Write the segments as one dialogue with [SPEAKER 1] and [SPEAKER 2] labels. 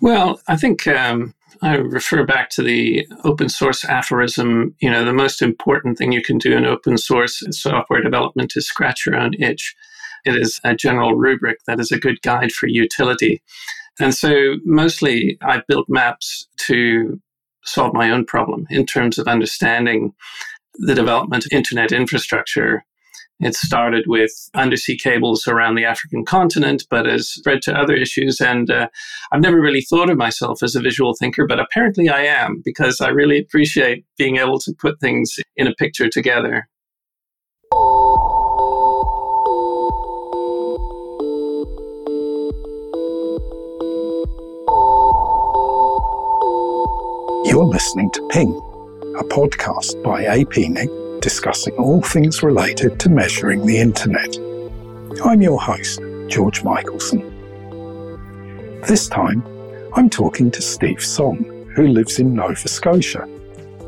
[SPEAKER 1] Well, I think um, I refer back to the open source aphorism. You know, the most important thing you can do in open source software development is scratch your own itch. It is a general rubric that is a good guide for utility. And so, mostly, I built maps to solve my own problem in terms of understanding the development of internet infrastructure it started with undersea cables around the African continent, but has spread to other issues. And uh, I've never really thought of myself as a visual thinker, but apparently I am because I really appreciate being able to put things in a picture together.
[SPEAKER 2] You're listening to Ping, a podcast by APNIC discussing all things related to measuring the internet. I'm your host, George Michaelson. This time, I'm talking to Steve Song, who lives in Nova Scotia,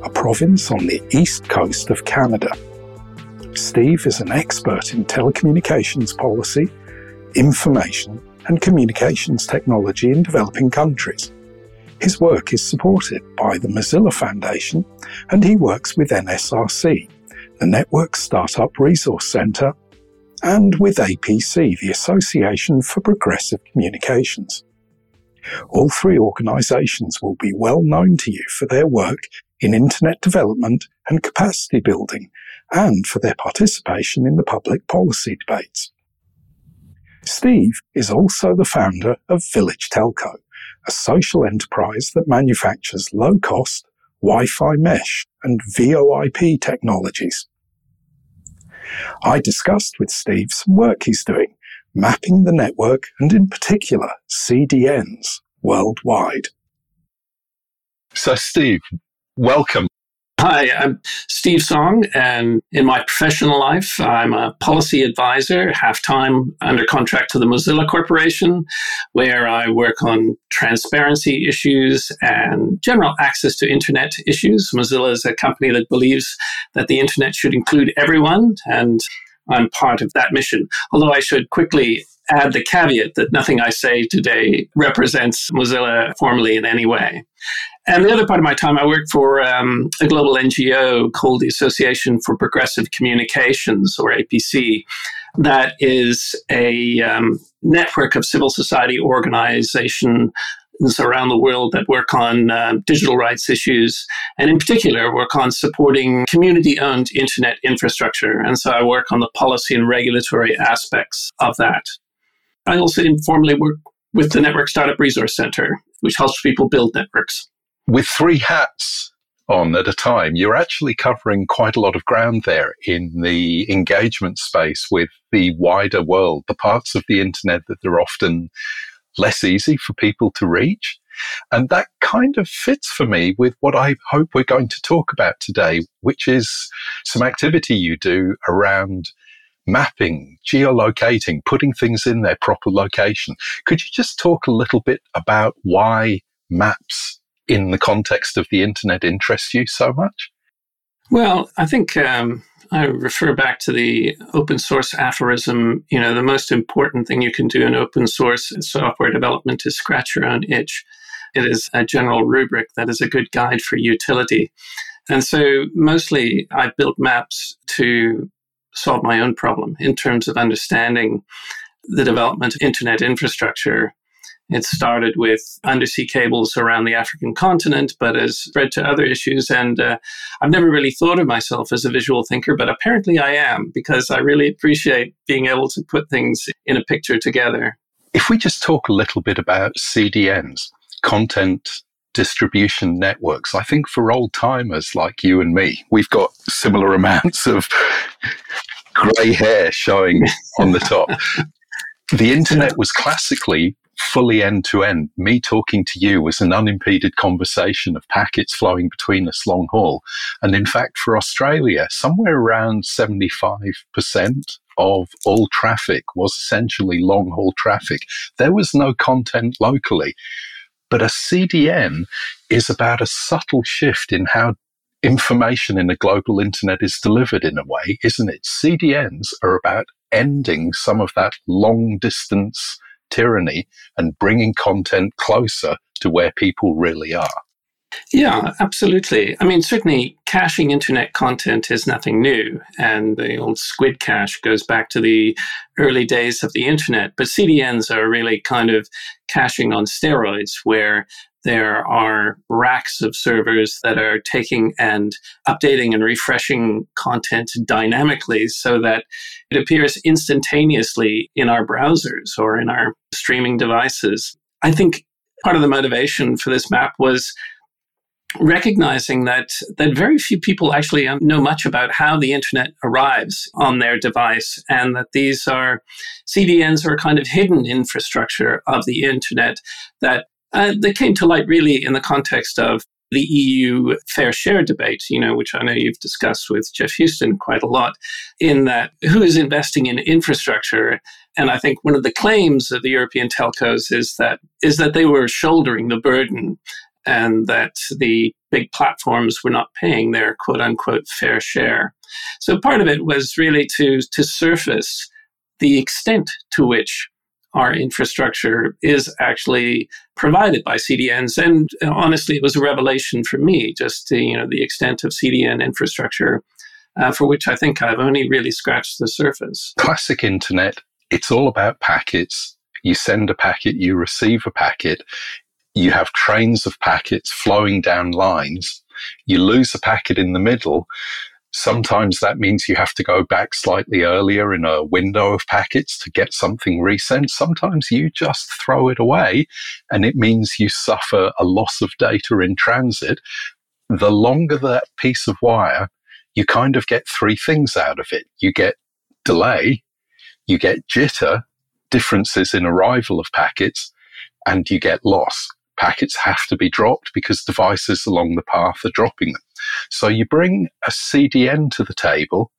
[SPEAKER 2] a province on the east coast of Canada. Steve is an expert in telecommunications policy, information, and communications technology in developing countries. His work is supported by the Mozilla Foundation and he works with NSRC, the Network Startup Resource Centre, and with APC, the Association for Progressive Communications. All three organisations will be well known to you for their work in internet development and capacity building, and for their participation in the public policy debates. Steve is also the founder of Village Telco, a social enterprise that manufactures low cost Wi Fi mesh and VoIP technologies. I discussed with Steve some work he's doing, mapping the network and, in particular, CDNs worldwide.
[SPEAKER 3] So, Steve, welcome.
[SPEAKER 1] Hi, I'm Steve Song, and in my professional life, I'm a policy advisor, half time under contract to the Mozilla Corporation, where I work on transparency issues and general access to internet issues. Mozilla is a company that believes that the internet should include everyone, and I'm part of that mission. Although I should quickly add the caveat that nothing I say today represents Mozilla formally in any way. And the other part of my time, I work for um, a global NGO called the Association for Progressive Communications, or APC, that is a um, network of civil society organizations around the world that work on uh, digital rights issues, and in particular, work on supporting community owned internet infrastructure. And so I work on the policy and regulatory aspects of that. I also informally work with the Network Startup Resource Center, which helps people build networks.
[SPEAKER 3] With three hats on at a time, you're actually covering quite a lot of ground there in the engagement space with the wider world, the parts of the internet that are often less easy for people to reach. And that kind of fits for me with what I hope we're going to talk about today, which is some activity you do around mapping, geolocating, putting things in their proper location. Could you just talk a little bit about why maps in the context of the internet interest you so much?
[SPEAKER 1] Well, I think um, I refer back to the open source aphorism. You know, the most important thing you can do in open source software development is scratch your own itch. It is a general rubric that is a good guide for utility. And so, mostly, I built maps to solve my own problem in terms of understanding the development of internet infrastructure. It started with undersea cables around the African continent, but has spread to other issues. And uh, I've never really thought of myself as a visual thinker, but apparently I am because I really appreciate being able to put things in a picture together.
[SPEAKER 3] If we just talk a little bit about CDNs, content distribution networks. I think for old timers like you and me, we've got similar amounts of grey hair showing on the top. The internet was classically fully end to end. Me talking to you was an unimpeded conversation of packets flowing between us long haul. And in fact, for Australia, somewhere around 75% of all traffic was essentially long haul traffic. There was no content locally. But a CDN is about a subtle shift in how information in the global internet is delivered in a way, isn't it? CDNs are about ending some of that long distance tyranny and bringing content closer to where people really are.
[SPEAKER 1] Yeah, absolutely. I mean, certainly caching internet content is nothing new. And the old squid cache goes back to the early days of the internet. But CDNs are really kind of caching on steroids, where there are racks of servers that are taking and updating and refreshing content dynamically so that it appears instantaneously in our browsers or in our streaming devices. I think part of the motivation for this map was recognizing that that very few people actually know much about how the internet arrives on their device and that these are CDNs are kind of hidden infrastructure of the internet that uh, they came to light really in the context of the EU fair share debate, you know, which I know you've discussed with Geoff Huston quite a lot, in that who is investing in infrastructure? And I think one of the claims of the European telcos is that is that they were shouldering the burden and that the big platforms were not paying their quote unquote fair share. So part of it was really to, to surface the extent to which our infrastructure is actually provided by CDNs. And honestly, it was a revelation for me, just to, you know, the extent of CDN infrastructure, uh, for which I think I've only really scratched the surface.
[SPEAKER 3] Classic internet, it's all about packets. You send a packet, you receive a packet you have trains of packets flowing down lines. You lose a packet in the middle. Sometimes that means you have to go back slightly earlier in a window of packets to get something resent. Sometimes you just throw it away and it means you suffer a loss of data in transit. The longer that piece of wire, you kind of get three things out of it. You get delay, you get jitter, differences in arrival of packets, and you get loss packets have to be dropped because devices along the path are dropping them. So you bring a CDN to the table,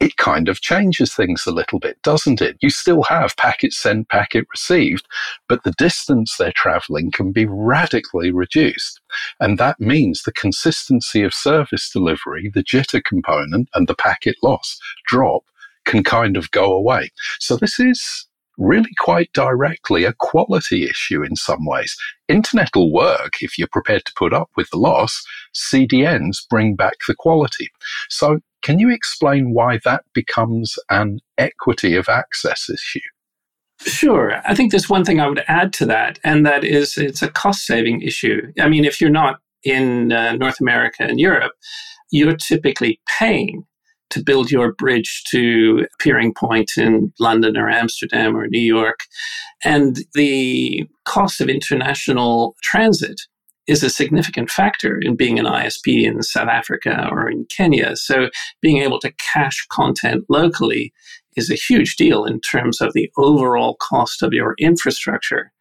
[SPEAKER 3] it kind of changes things a little bit, doesn't it? You still have packet sent, packet received, but the distance they're traveling can be radically reduced. And that means the consistency of service delivery, the jitter component, and the packet loss drop can kind of go away. So this is really quite directly a quality issue in some ways. Internet will work if you're prepared to put up with the loss. CDNs bring back the quality. So, can you explain why that becomes an equity of access issue?
[SPEAKER 1] Sure. I think there's one thing I would add to that, and that is it's a cost saving issue. I mean, if you're not in uh, North America and Europe, you're typically paying to build your bridge to Peering Point in London or Amsterdam or New York. And the cost of international transit is a significant factor in being an ISP in South Africa or in Kenya. So being able to cache content locally is a huge deal in terms of the overall cost of your infrastructure.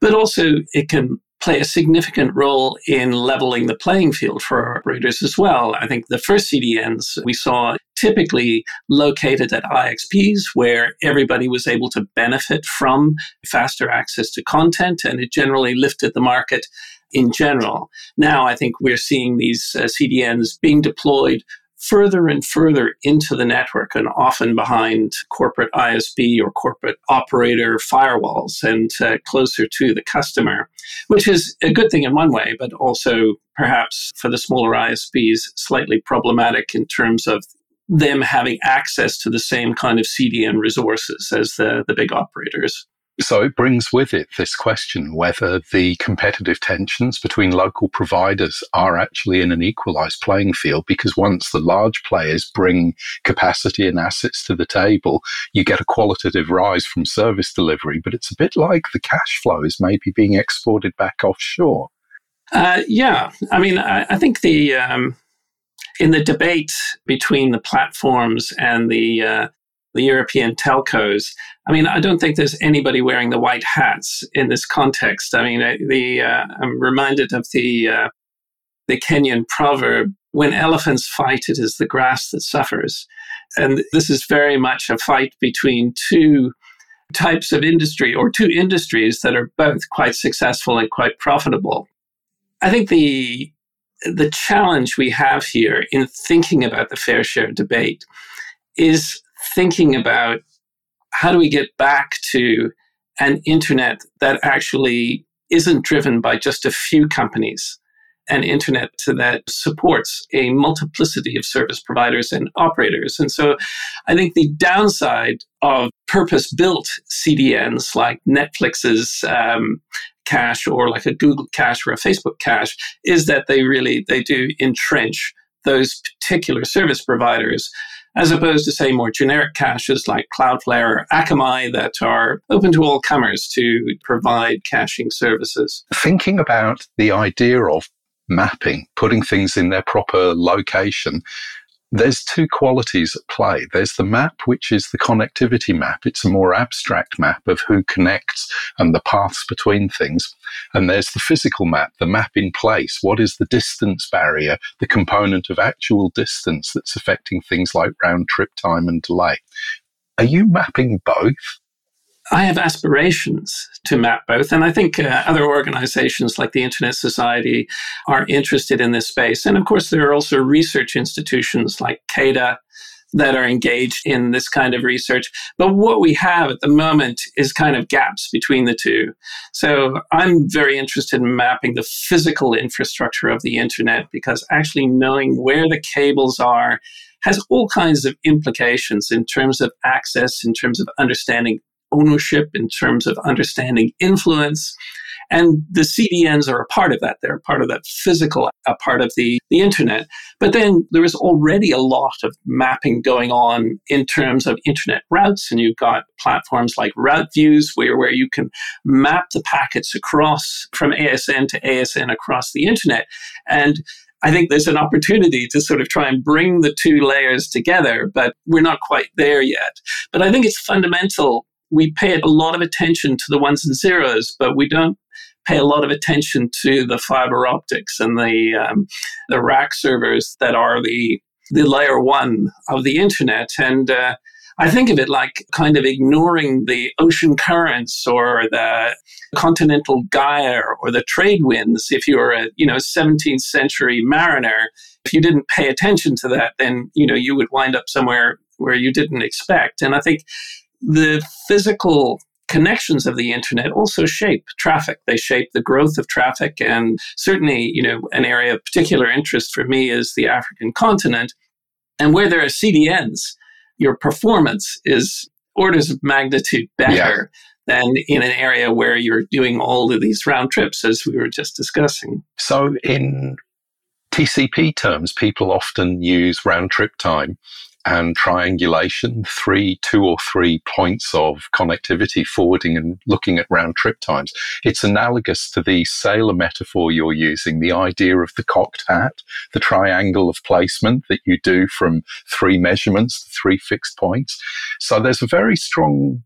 [SPEAKER 1] But also it can play a significant role in leveling the playing field for operators as well. I think the first CDNs we saw typically located at IXPs where everybody was able to benefit from faster access to content and it generally lifted the market in general. Now I think we're seeing these uh, CDNs being deployed further and further into the network and often behind corporate ISP or corporate operator firewalls and uh, closer to the customer, which is a good thing in one way, but also perhaps for the smaller ISPs, slightly problematic in terms of them having access to the same kind of CDN resources as the, the big operators.
[SPEAKER 3] So it brings with it this question whether the competitive tensions between local providers are actually in an equalized playing field because once the large players bring capacity and assets to the table, you get a qualitative rise from service delivery. But it's a bit like the cash flow is maybe being exported back offshore.
[SPEAKER 1] Uh, yeah. I mean, I, I think the. Um, in the debate between the platforms and the uh, the European telcos. I mean, I don't think there's anybody wearing the white hats in this context. I mean, the uh, I'm reminded of the uh, the Kenyan proverb: "When elephants fight, it is the grass that suffers," and this is very much a fight between two types of industry or two industries that are both quite successful and quite profitable. I think the the challenge we have here in thinking about the fair share debate is thinking about how do we get back to an internet that actually isn't driven by just a few companies, an internet that supports a multiplicity of service providers and operators. And so I think the downside of purpose built CDNs like Netflix's um, cache or like a Google cache or a Facebook cache is that they really they do entrench those particular service providers as opposed to, say, more generic caches like Cloudflare or Akamai that are open to all comers to provide caching services.
[SPEAKER 3] Thinking about the idea of mapping, putting things in their proper location, there's two qualities at play. There's the map, which is the connectivity map. It's a more abstract map of who connects and the paths between things. And there's the physical map, the map in place. What is the distance barrier, the component of actual distance that's affecting things like round trip time and delay? Are you mapping both?
[SPEAKER 1] I have aspirations to map both. And I think uh, other organizations like the Internet Society are interested in this space. And of course, there are also research institutions like CAIDA that are engaged in this kind of research. But what we have at the moment is kind of gaps between the two. So I'm very interested in mapping the physical infrastructure of the Internet because actually knowing where the cables are has all kinds of implications in terms of access, in terms of understanding ownership, in terms of understanding influence. And the CDNs are a part of that. They're a part of that physical a part of the, the internet. But then there is already a lot of mapping going on in terms of internet routes. And you've got platforms like Route Views where, where you can map the packets across from ASN to ASN across the internet. And I think there's an opportunity to sort of try and bring the two layers together, but we're not quite there yet. But I think it's fundamental we pay a lot of attention to the ones and zeros, but we don't pay a lot of attention to the fiber optics and the um, the rack servers that are the the layer one of the internet. And uh, I think of it like kind of ignoring the ocean currents or the continental gyre or the trade winds. If you're a you know 17th century mariner, if you didn't pay attention to that, then you know you would wind up somewhere where you didn't expect. And I think the physical connections of the internet also shape traffic. They shape the growth of traffic. And certainly, you know, an area of particular interest for me is the African continent. And where there are CDNs, your performance is orders of magnitude better yeah. than in an area where you're doing all of these round trips, as we were just discussing.
[SPEAKER 3] So, in TCP terms, people often use round trip time and triangulation, three, two or three points of connectivity, forwarding and looking at round trip times. It's analogous to the sailor metaphor you're using, the idea of the cocked hat, the triangle of placement that you do from three measurements to three fixed points. So there's a very strong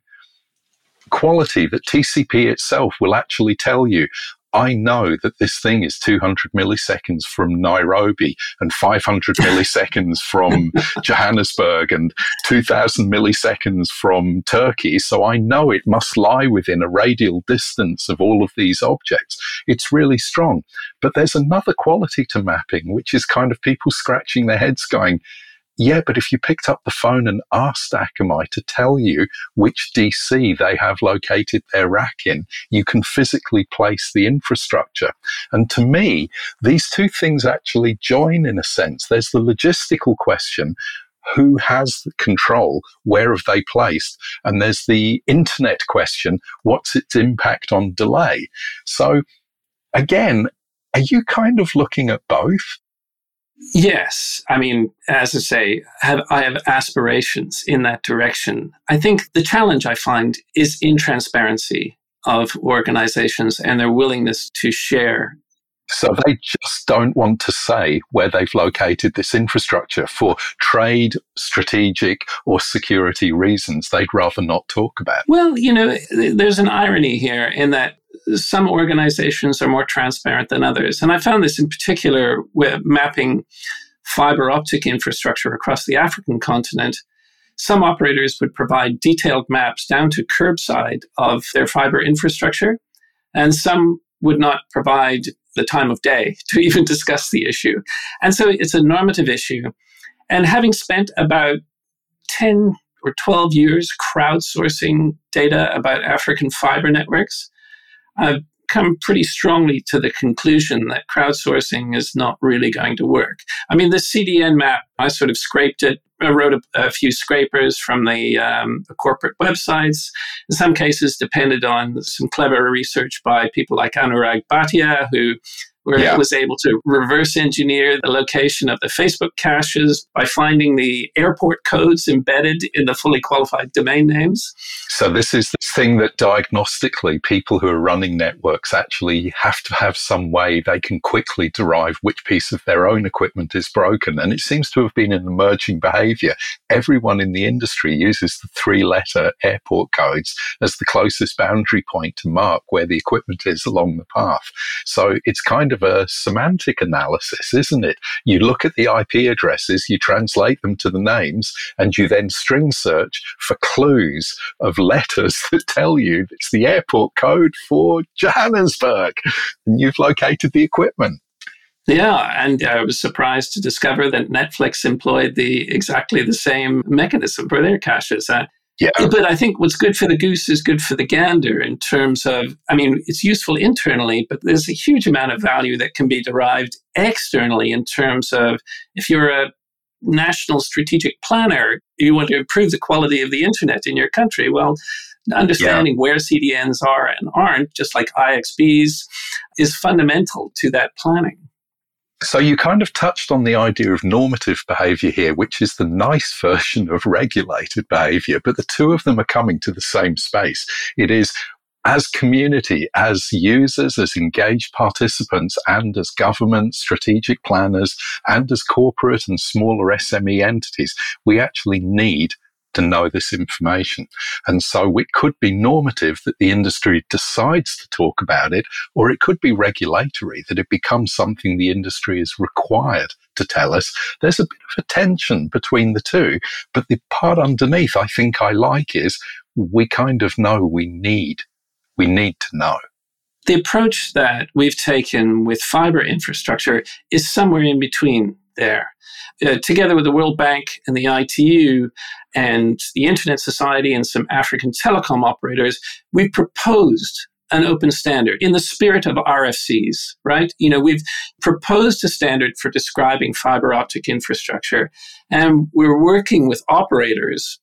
[SPEAKER 3] quality that TCP itself will actually tell you, I know that this thing is 200 milliseconds from Nairobi and 500 milliseconds from Johannesburg and 2000 milliseconds from Turkey. So I know it must lie within a radial distance of all of these objects. It's really strong. But there's another quality to mapping, which is kind of people scratching their heads going, yeah, but if you picked up the phone and asked Akamai to tell you which DC they have located their rack in, you can physically place the infrastructure. And to me, these two things actually join in a sense. There's the logistical question who has control? Where have they placed? And there's the internet question what's its impact on delay? So, again, are you kind of looking at both?
[SPEAKER 1] Yes. I mean, as I say, have, I have aspirations in that direction. I think the challenge I find is in transparency of organizations and their willingness to share.
[SPEAKER 3] So they just don't want to say where they've located this infrastructure for trade, strategic, or security reasons. They'd rather not talk about.
[SPEAKER 1] Well, you know, there's an irony here in that some organizations are more transparent than others. And I found this in particular with mapping fiber optic infrastructure across the African continent. Some operators would provide detailed maps down to curbside of their fiber infrastructure, and some would not provide the time of day to even discuss the issue. And so it's a normative issue. And having spent about 10 or 12 years crowdsourcing data about African fiber networks, I've come pretty strongly to the conclusion that crowdsourcing is not really going to work. I mean, the CDN map, I sort of scraped it. I wrote a, a few scrapers from the, um, the, corporate websites. In some cases, depended on some clever research by people like Anurag Bhatia, who where yeah. it was able to reverse engineer the location of the Facebook caches by finding the airport codes embedded in the fully qualified domain names.
[SPEAKER 3] So, this is the thing that diagnostically people who are running networks actually have to have some way they can quickly derive which piece of their own equipment is broken. And it seems to have been an emerging behavior. Everyone in the industry uses the three letter airport codes as the closest boundary point to mark where the equipment is along the path. So, it's kind of a semantic analysis, isn't it? You look at the IP addresses, you translate them to the names, and you then string search for clues of letters that tell you it's the airport code for Johannesburg, and you've located the equipment.
[SPEAKER 1] Yeah, and I was surprised to discover that Netflix employed the exactly the same mechanism for their caches. Uh,
[SPEAKER 3] yeah.
[SPEAKER 1] But I think what's good for the goose is good for the gander in terms of, I mean, it's useful internally, but there's a huge amount of value that can be derived externally in terms of if you're a national strategic planner, you want to improve the quality of the internet in your country. Well, understanding yeah. where CDNs are and aren't, just like IXPs, is fundamental to that planning.
[SPEAKER 3] So you kind of touched on the idea of normative behavior here, which is the nice version of regulated behavior, but the two of them are coming to the same space. It is as community, as users, as engaged participants, and as government, strategic planners, and as corporate and smaller SME entities, we actually need to know this information. And so it could be normative that the industry decides to talk about it, or it could be regulatory that it becomes something the industry is required to tell us. There's a bit of a tension between the two. But the part underneath I think I like is we kind of know we need, we need to know.
[SPEAKER 1] The approach that we've taken with fiber infrastructure is somewhere in between there. Uh, together with the World Bank and the ITU and the Internet Society and some African telecom operators, we proposed an open standard in the spirit of RFCs, right? You know, we've proposed a standard for describing fiber optic infrastructure, and we're working with operators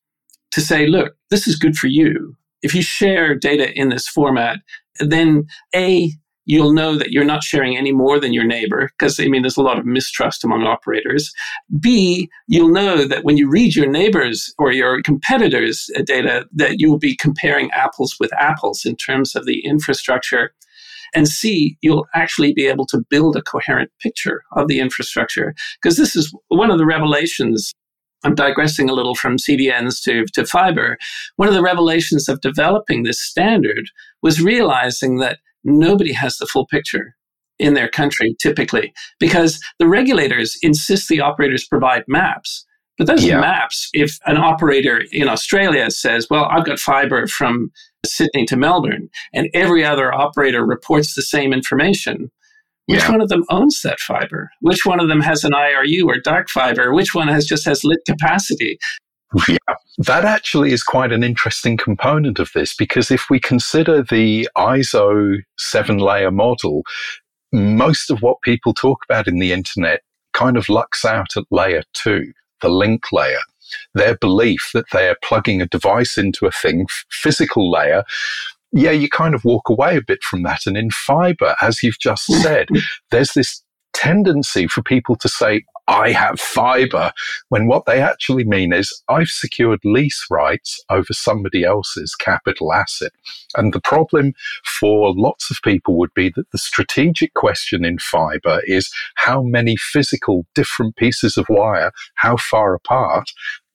[SPEAKER 1] to say, look, this is good for you. If you share data in this format, then A, you'll know that you're not sharing any more than your neighbor, because I mean, there's a lot of mistrust among operators. B, you'll know that when you read your neighbors or your competitors' data, that you will be comparing apples with apples in terms of the infrastructure. And C, you'll actually be able to build a coherent picture of the infrastructure. Because this is one of the revelations I'm digressing a little from CDNs to, to fiber. One of the revelations of developing this standard was realizing that nobody has the full picture in their country typically because the regulators insist the operators provide maps. But those yeah. maps, if an operator in Australia says, well, I've got fiber from Sydney to Melbourne, and every other operator reports the same information, which yeah. one of them owns that fiber? Which one of them has an IRU or dark fiber? Which one has just has lit capacity?
[SPEAKER 3] Yeah, that actually is quite an interesting component of this because if we consider the ISO seven layer model, most of what people talk about in the internet kind of lucks out at layer two, the link layer. Their belief that they are plugging a device into a thing, physical layer, yeah, you kind of walk away a bit from that. And in fiber, as you've just hmm. said, there's this tendency for people to say, I have fiber, when what they actually mean is I've secured lease rights over somebody else's capital asset. And the problem for lots of people would be that the strategic question in fiber is how many physical different pieces of wire, how far apart,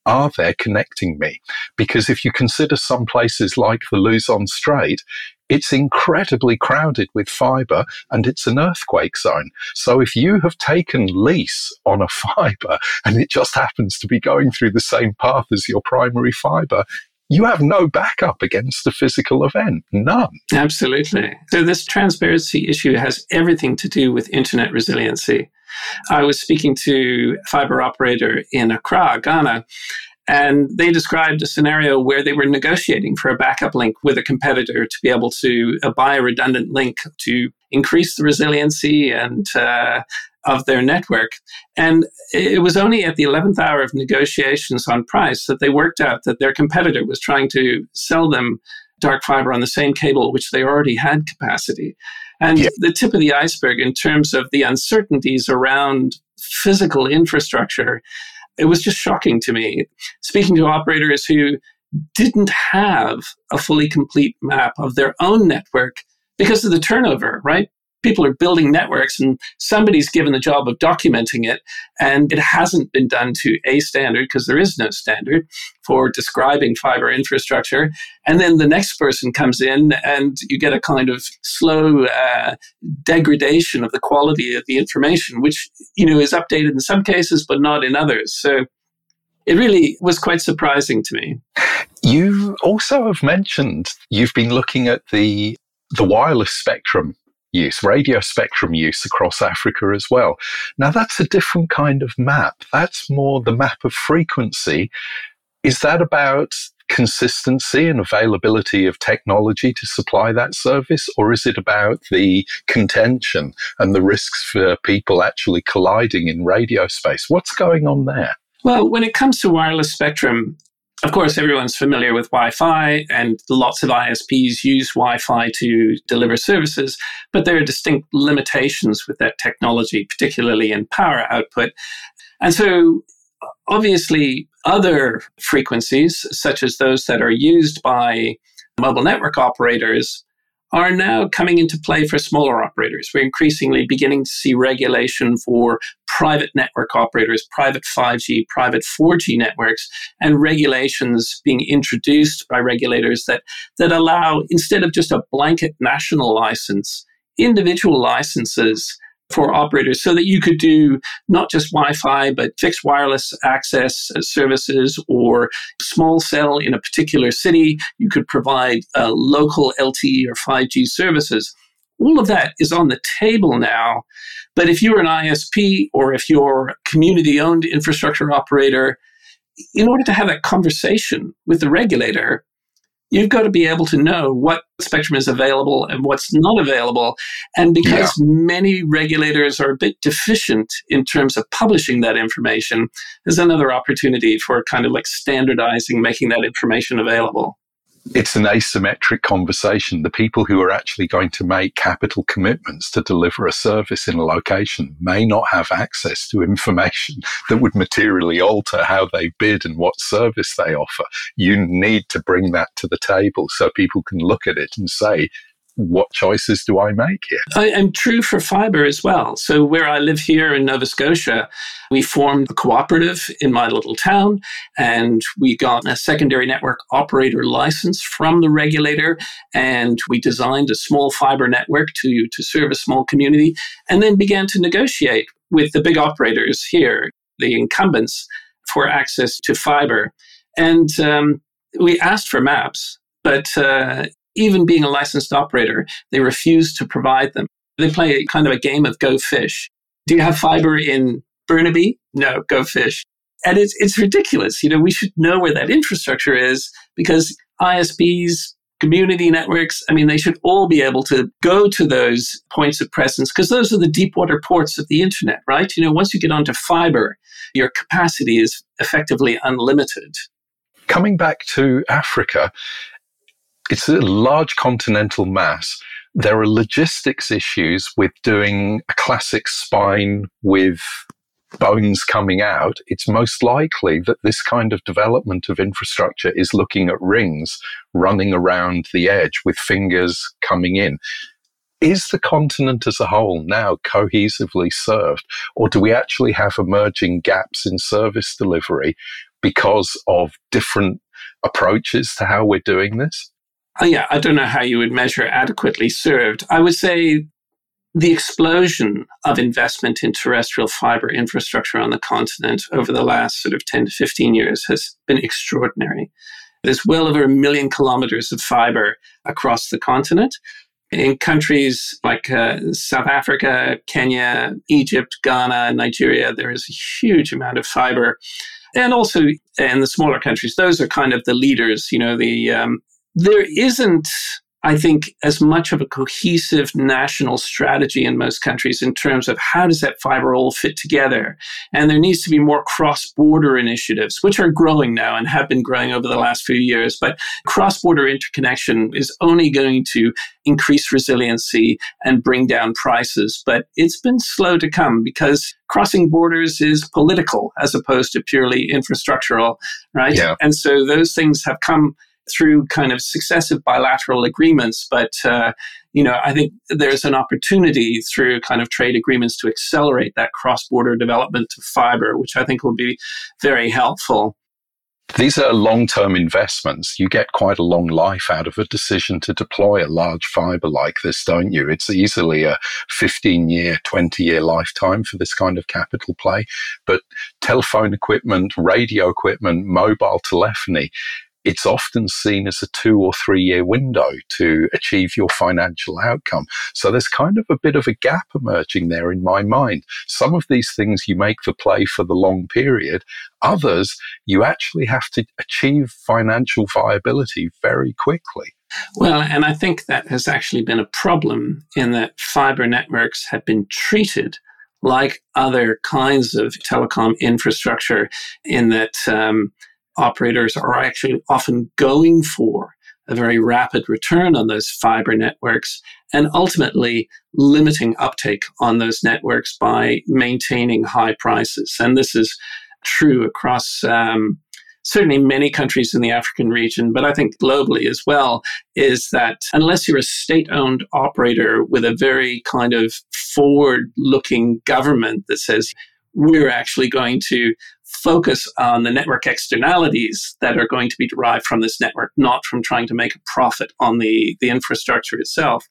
[SPEAKER 3] are there connecting me? Because if you consider some places like the Luzon Strait, it's incredibly crowded with fiber and it's an earthquake zone. So if you have taken lease on a fiber and it just happens to be going through the same path as your primary fiber, you have no backup against the physical event. None.
[SPEAKER 1] Absolutely. So, this transparency issue has everything to do with internet resiliency. I was speaking to a fiber operator in Accra, Ghana, And they described a scenario where they were negotiating for a backup link with a competitor to be able to uh, buy a redundant link to increase the resiliency and uh, of their network. And it was only at the 11th hour of negotiations on price that they worked out that their competitor was trying to sell them dark fiber on the same cable, which they already had capacity. And yeah. the tip of the iceberg in terms of the uncertainties around physical infrastructure, it was just shocking to me. Speaking to operators who didn't have a fully complete map of their own network because of the turnover, right? People are building networks and somebody's given the job of documenting it and it hasn't been done to a standard because there is no standard for describing fiber infrastructure. And then the next person comes in and you get a kind of slow uh, degradation of the quality of the information which you know is updated in some cases but not in others. So it really was quite surprising to me.
[SPEAKER 3] You also have mentioned you've been looking at the the wireless spectrum use, radio spectrum use across Africa as well. Now, that's a different kind of map. That's more the map of frequency. Is that about consistency and availability of technology to supply that service, or is it about the contention and the risks for people actually colliding in radio space? What's going on there?
[SPEAKER 1] Well, when it comes to wireless spectrum, of course, everyone's familiar with Wi Fi, and lots of ISPs use Wi Fi to deliver services, but there are distinct limitations with that technology, particularly in power output. And so, obviously, other frequencies, such as those that are used by mobile network operators, are now coming into play for smaller operators. We're increasingly beginning to see regulation for private network operators, private 5G, private 4G networks, and regulations being introduced by regulators that, that allow, instead of just a blanket national license, individual licenses for operators so that you could do not just Wi-Fi, but fixed wireless access services or small cell in a particular city. You could provide uh, local LTE or 5G services. All of that is on the table now. But if you're an ISP or if you're a community owned infrastructure operator, in order to have that conversation with the regulator, you've got to be able to know what spectrum is available and what's not available. And because yeah. many regulators are a bit deficient in terms of publishing that information, there's another opportunity for kind of like standardizing, making that information available
[SPEAKER 3] it's an asymmetric conversation. The people who are actually going to make capital commitments to deliver a service in a location may not have access to information that would materially alter how they bid and what service they offer. You need to bring that to the table so people can look at it and say, what choices do I make here?
[SPEAKER 1] I am true for fiber as well. So, where I live here in Nova Scotia, we formed a cooperative in my little town and we got a secondary network operator license from the regulator. And we designed a small fiber network to, to serve a small community and then began to negotiate with the big operators here, the incumbents, for access to fiber. And um, we asked for maps, but uh, even being a licensed operator, they refuse to provide them. They play a kind of a game of go fish. Do you have fiber in Burnaby? No, go fish. And it's, it's ridiculous. You know, we should know where that infrastructure is because ISPs, community networks, I mean, they should all be able to go to those points of presence because those are the deep water ports of the internet, right? You know, once you get onto fiber, your capacity is effectively unlimited.
[SPEAKER 3] Coming back to Africa, it's a large continental mass. There are logistics issues with doing a classic spine with bones coming out. It's most likely that this kind of development of infrastructure is looking at rings running around the edge with fingers coming in. Is the continent as a whole now cohesively served, or do we actually have emerging gaps in service delivery because of different approaches to how we're doing this?
[SPEAKER 1] Uh, yeah, I don't know how you would measure adequately served. I would say the explosion of investment in terrestrial fiber infrastructure on the continent over the last sort of 10 to 15 years has been extraordinary. There's well over a million kilometers of fiber across the continent. in countries like uh, South Africa, Kenya, Egypt, Ghana, Nigeria, there is a huge amount of fiber. And also in the smaller countries, those are kind of the leaders. You know, the um, there isn't I think, as much of a cohesive national strategy in most countries in terms of how does that fiber all fit together. And there needs to be more cross border initiatives, which are growing now and have been growing over the last few years. But cross border interconnection is only going to increase resiliency and bring down prices. But it's been slow to come because crossing borders is political as opposed to purely infrastructural, right?
[SPEAKER 3] Yeah.
[SPEAKER 1] And so those things have come through kind of successive bilateral agreements. But, uh, you know, I think there's an opportunity through kind of trade agreements to accelerate that cross border development of fiber, which I think will be very helpful.
[SPEAKER 3] These are long term investments. You get quite a long life out of a decision to deploy a large fiber like this, don't you? It's easily a 15 year, 20 year lifetime for this kind of capital play. But telephone equipment, radio equipment, mobile telephony, it's often seen as a two or three year window to achieve your financial outcome. So there's kind of a bit of a gap emerging there in my mind. Some of these things you make the play for the long period. Others, you actually have to achieve financial viability very quickly.
[SPEAKER 1] Well, and I think that has actually been a problem in that fiber networks have been treated like other kinds of telecom infrastructure, in that um, operators are actually often going for a very rapid return on those fiber networks and ultimately limiting uptake on those networks by maintaining high prices. And this is true across um, certainly many countries in the African region, but I think globally as well, is that unless you're a state owned operator with a very kind of forward looking government that says, we're actually going to focus on the network externalities that are going to be derived from this network, not from trying to make a profit on the, the infrastructure itself,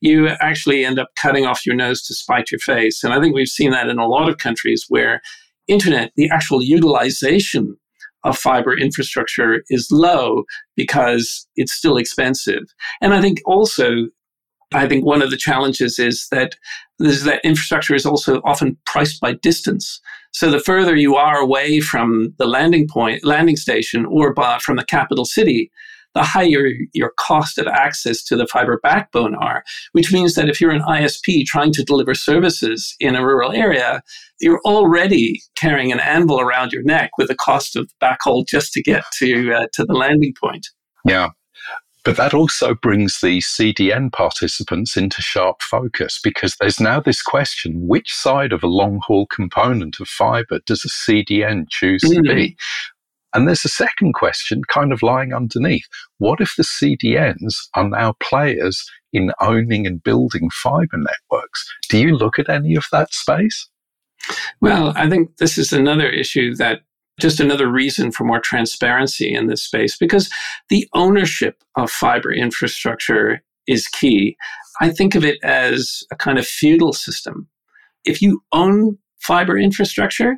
[SPEAKER 1] you actually end up cutting off your nose to spite your face. And I think we've seen that in a lot of countries where internet, the actual utilization of fiber infrastructure is low because it's still expensive. And I think also I think one of the challenges is that is that infrastructure is also often priced by distance. So the further you are away from the landing point, landing station, or by, from the capital city, the higher your cost of access to the fiber backbone are, which means that if you're an ISP trying to deliver services in a rural area, you're already carrying an anvil around your neck with the cost of backhaul just to get to uh, to the landing point.
[SPEAKER 3] Yeah, but that also brings the CDN participants into sharp focus because there's now this question which side of a long haul component of fiber does a CDN choose mm-hmm. to be? And there's a second question kind of lying underneath. What if the CDNs are now players in owning and building fiber networks? Do you look at any of that space?
[SPEAKER 1] Well, I think this is another issue that just another reason for more transparency in this space because the ownership of fiber infrastructure is key. I think of it as a kind of feudal system. If you own fiber infrastructure,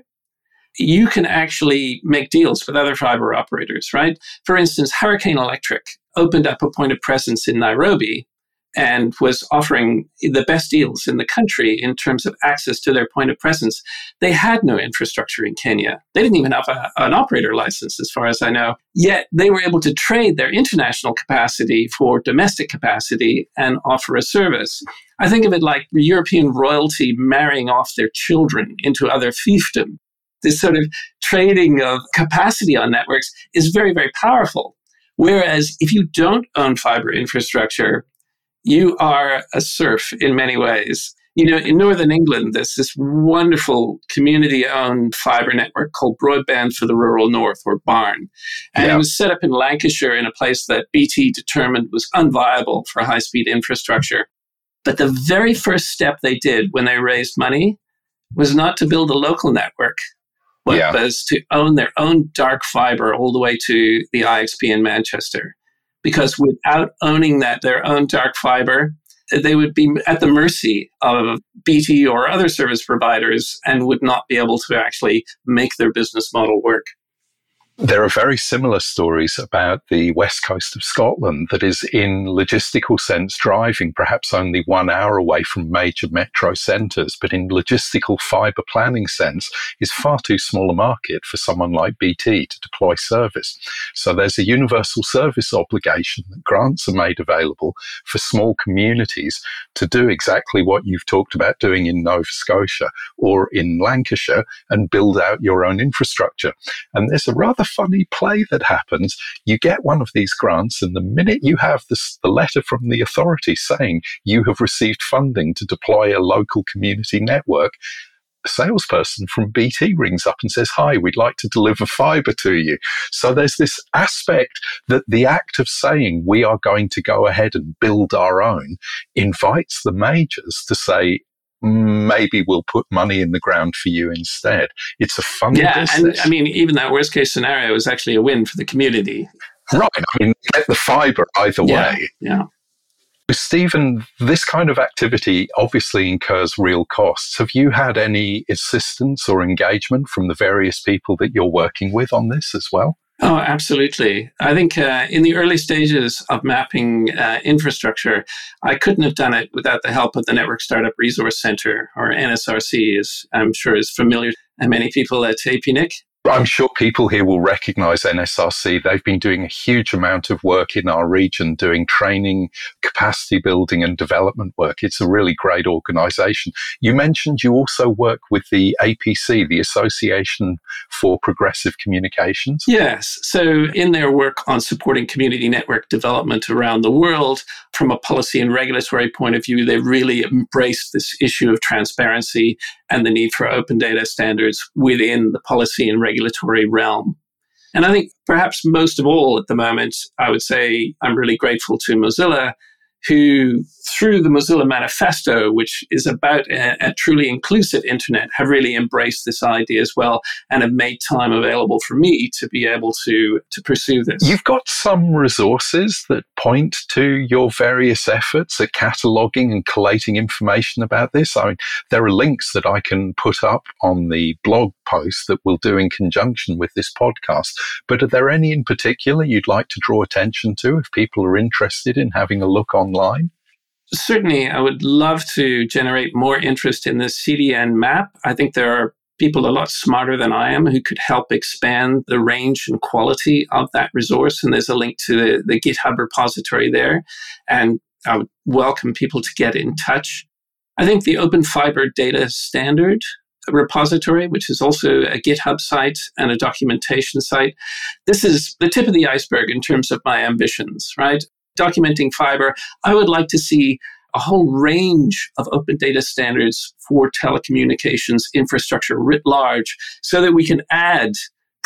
[SPEAKER 1] you can actually make deals with other fiber operators, right? For instance, Hurricane Electric opened up a point of presence in Nairobi and was offering the best deals in the country in terms of access to their point of presence. They had no infrastructure in Kenya. They didn't even have a, an operator license, as far as I know. Yet they were able to trade their international capacity for domestic capacity and offer a service. I think of it like European royalty marrying off their children into other fiefdom. This sort of trading of capacity on networks is very, very powerful. Whereas if you don't own fiber infrastructure, you are a serf in many ways. You know, in Northern England, there's this wonderful community owned fiber network called Broadband for the Rural North, or B4RN. And yeah. it was set up in Lancashire in a place that BT determined was unviable for high speed infrastructure. But the very first step they did when they raised money was not to build a local network, but yeah. was to own their own dark fiber all the way to the IXP in Manchester because without owning that their own dark fiber, they would be at the mercy of BT or other service providers and would not be able to actually make their business model work.
[SPEAKER 3] There are very similar stories about the west coast of Scotland that is in logistical sense driving perhaps only one hour away from major metro centres, but in logistical fibre planning sense is far too small a market for someone like BT to deploy service. So there's a universal service obligation that grants are made available for small communities to do exactly what you've talked about doing in Nova Scotia or in Lancashire and build out your own infrastructure. And there's a rather funny play that happens. You get one of these grants, and the minute you have this, the letter from the authority saying you have received funding to deploy a local community network, a salesperson from BT rings up and says, Hi, we'd like to deliver fiber to you. So there's this aspect that the act of saying we are going to go ahead and build our own invites the majors to say, maybe we'll put money in the ground for you instead. It's a fun
[SPEAKER 1] yeah,
[SPEAKER 3] business.
[SPEAKER 1] and I mean, even that worst case scenario is actually a win for the community.
[SPEAKER 3] Right. I mean, get the fiber either
[SPEAKER 1] Yeah,
[SPEAKER 3] way.
[SPEAKER 1] yeah.
[SPEAKER 3] Stephen, this kind of activity obviously incurs real costs. Have you had any assistance or engagement from the various people that you're working with on this as well?
[SPEAKER 1] Oh, absolutely. I think uh, in the early stages of mapping uh, infrastructure, I couldn't have done it without the help of the Network Startup Resource Center, or NSRC, as I'm sure is familiar to many people at APNIC.
[SPEAKER 3] I'm sure people here will recognize NSRC. They've been doing a huge amount of work in our region, doing training, capacity building, and development work. It's a really great organization. You mentioned you also work with the APC, the Association for Progressive Communications.
[SPEAKER 1] Yes. So, in their work on supporting community network development around the world, from a policy and regulatory point of view, they've really embraced this issue of transparency and the need for open data standards within the policy and regulatory realm. And I think perhaps most of all at the moment, I would say I'm really grateful to Mozilla who, through the Mozilla Manifesto, which is about a, a, truly inclusive internet, have really embraced this idea as well and have made time available for me to be able to, to pursue this.
[SPEAKER 3] You've got some resources that point to your various efforts at cataloging and collating information about this. I mean, there are links that I can put up on the blog post that we'll do in conjunction with this podcast. But are there any in particular you'd like to draw attention to if people are interested in having a look online?
[SPEAKER 1] Certainly, I would love to generate more interest in this CDN map. I think there are people a lot smarter than I am who could help expand the range and quality of that resource. And there's a link to the, the GitHub repository there. And I would welcome people to get in touch. I think the Open Fiber Data Standard repository, which is also a GitHub site and a documentation site. This is the tip of the iceberg in terms of my ambitions, right? Documenting fiber, I would like to see a whole range of open data standards for telecommunications infrastructure writ large so that we can add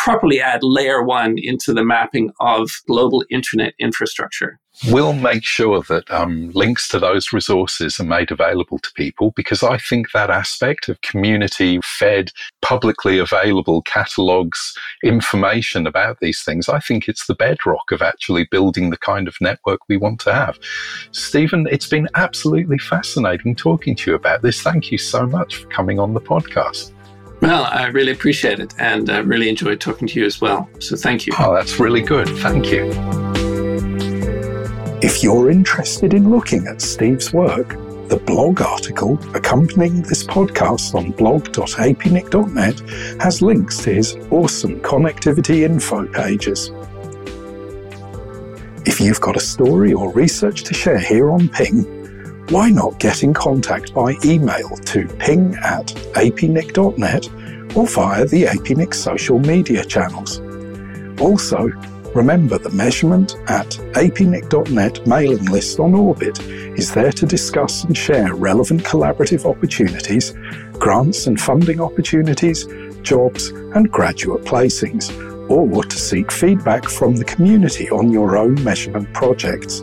[SPEAKER 1] properly add layer one into the mapping of global internet infrastructure.
[SPEAKER 3] We'll make sure that um, links to those resources are made available to people because I think that aspect of community fed, publicly available catalogues, information about these things, I think it's the bedrock of actually building the kind of network we want to have. Stephen, it's been absolutely fascinating talking to you about this. Thank you so much for coming on the podcast.
[SPEAKER 1] Well, I really appreciate it and I really enjoyed talking to you as well. So thank you.
[SPEAKER 3] Oh, that's really good. Thank you.
[SPEAKER 2] If you're interested in looking at Steve's work, the blog article accompanying this podcast on blog.apnic.net has links to his awesome connectivity info pages. If you've got a story or research to share here on Ping, why not get in contact by email to ping at apnic.net or via the APNIC social media channels. Also, remember the measurement at apnic.net mailing list on Orbit is there to discuss and share relevant collaborative opportunities, grants and funding opportunities, jobs and graduate placings, or to seek feedback from the community on your own measurement projects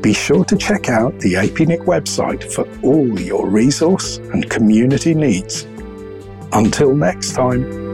[SPEAKER 2] be sure to check out the APNIC website for all your resource and community needs. Until next time.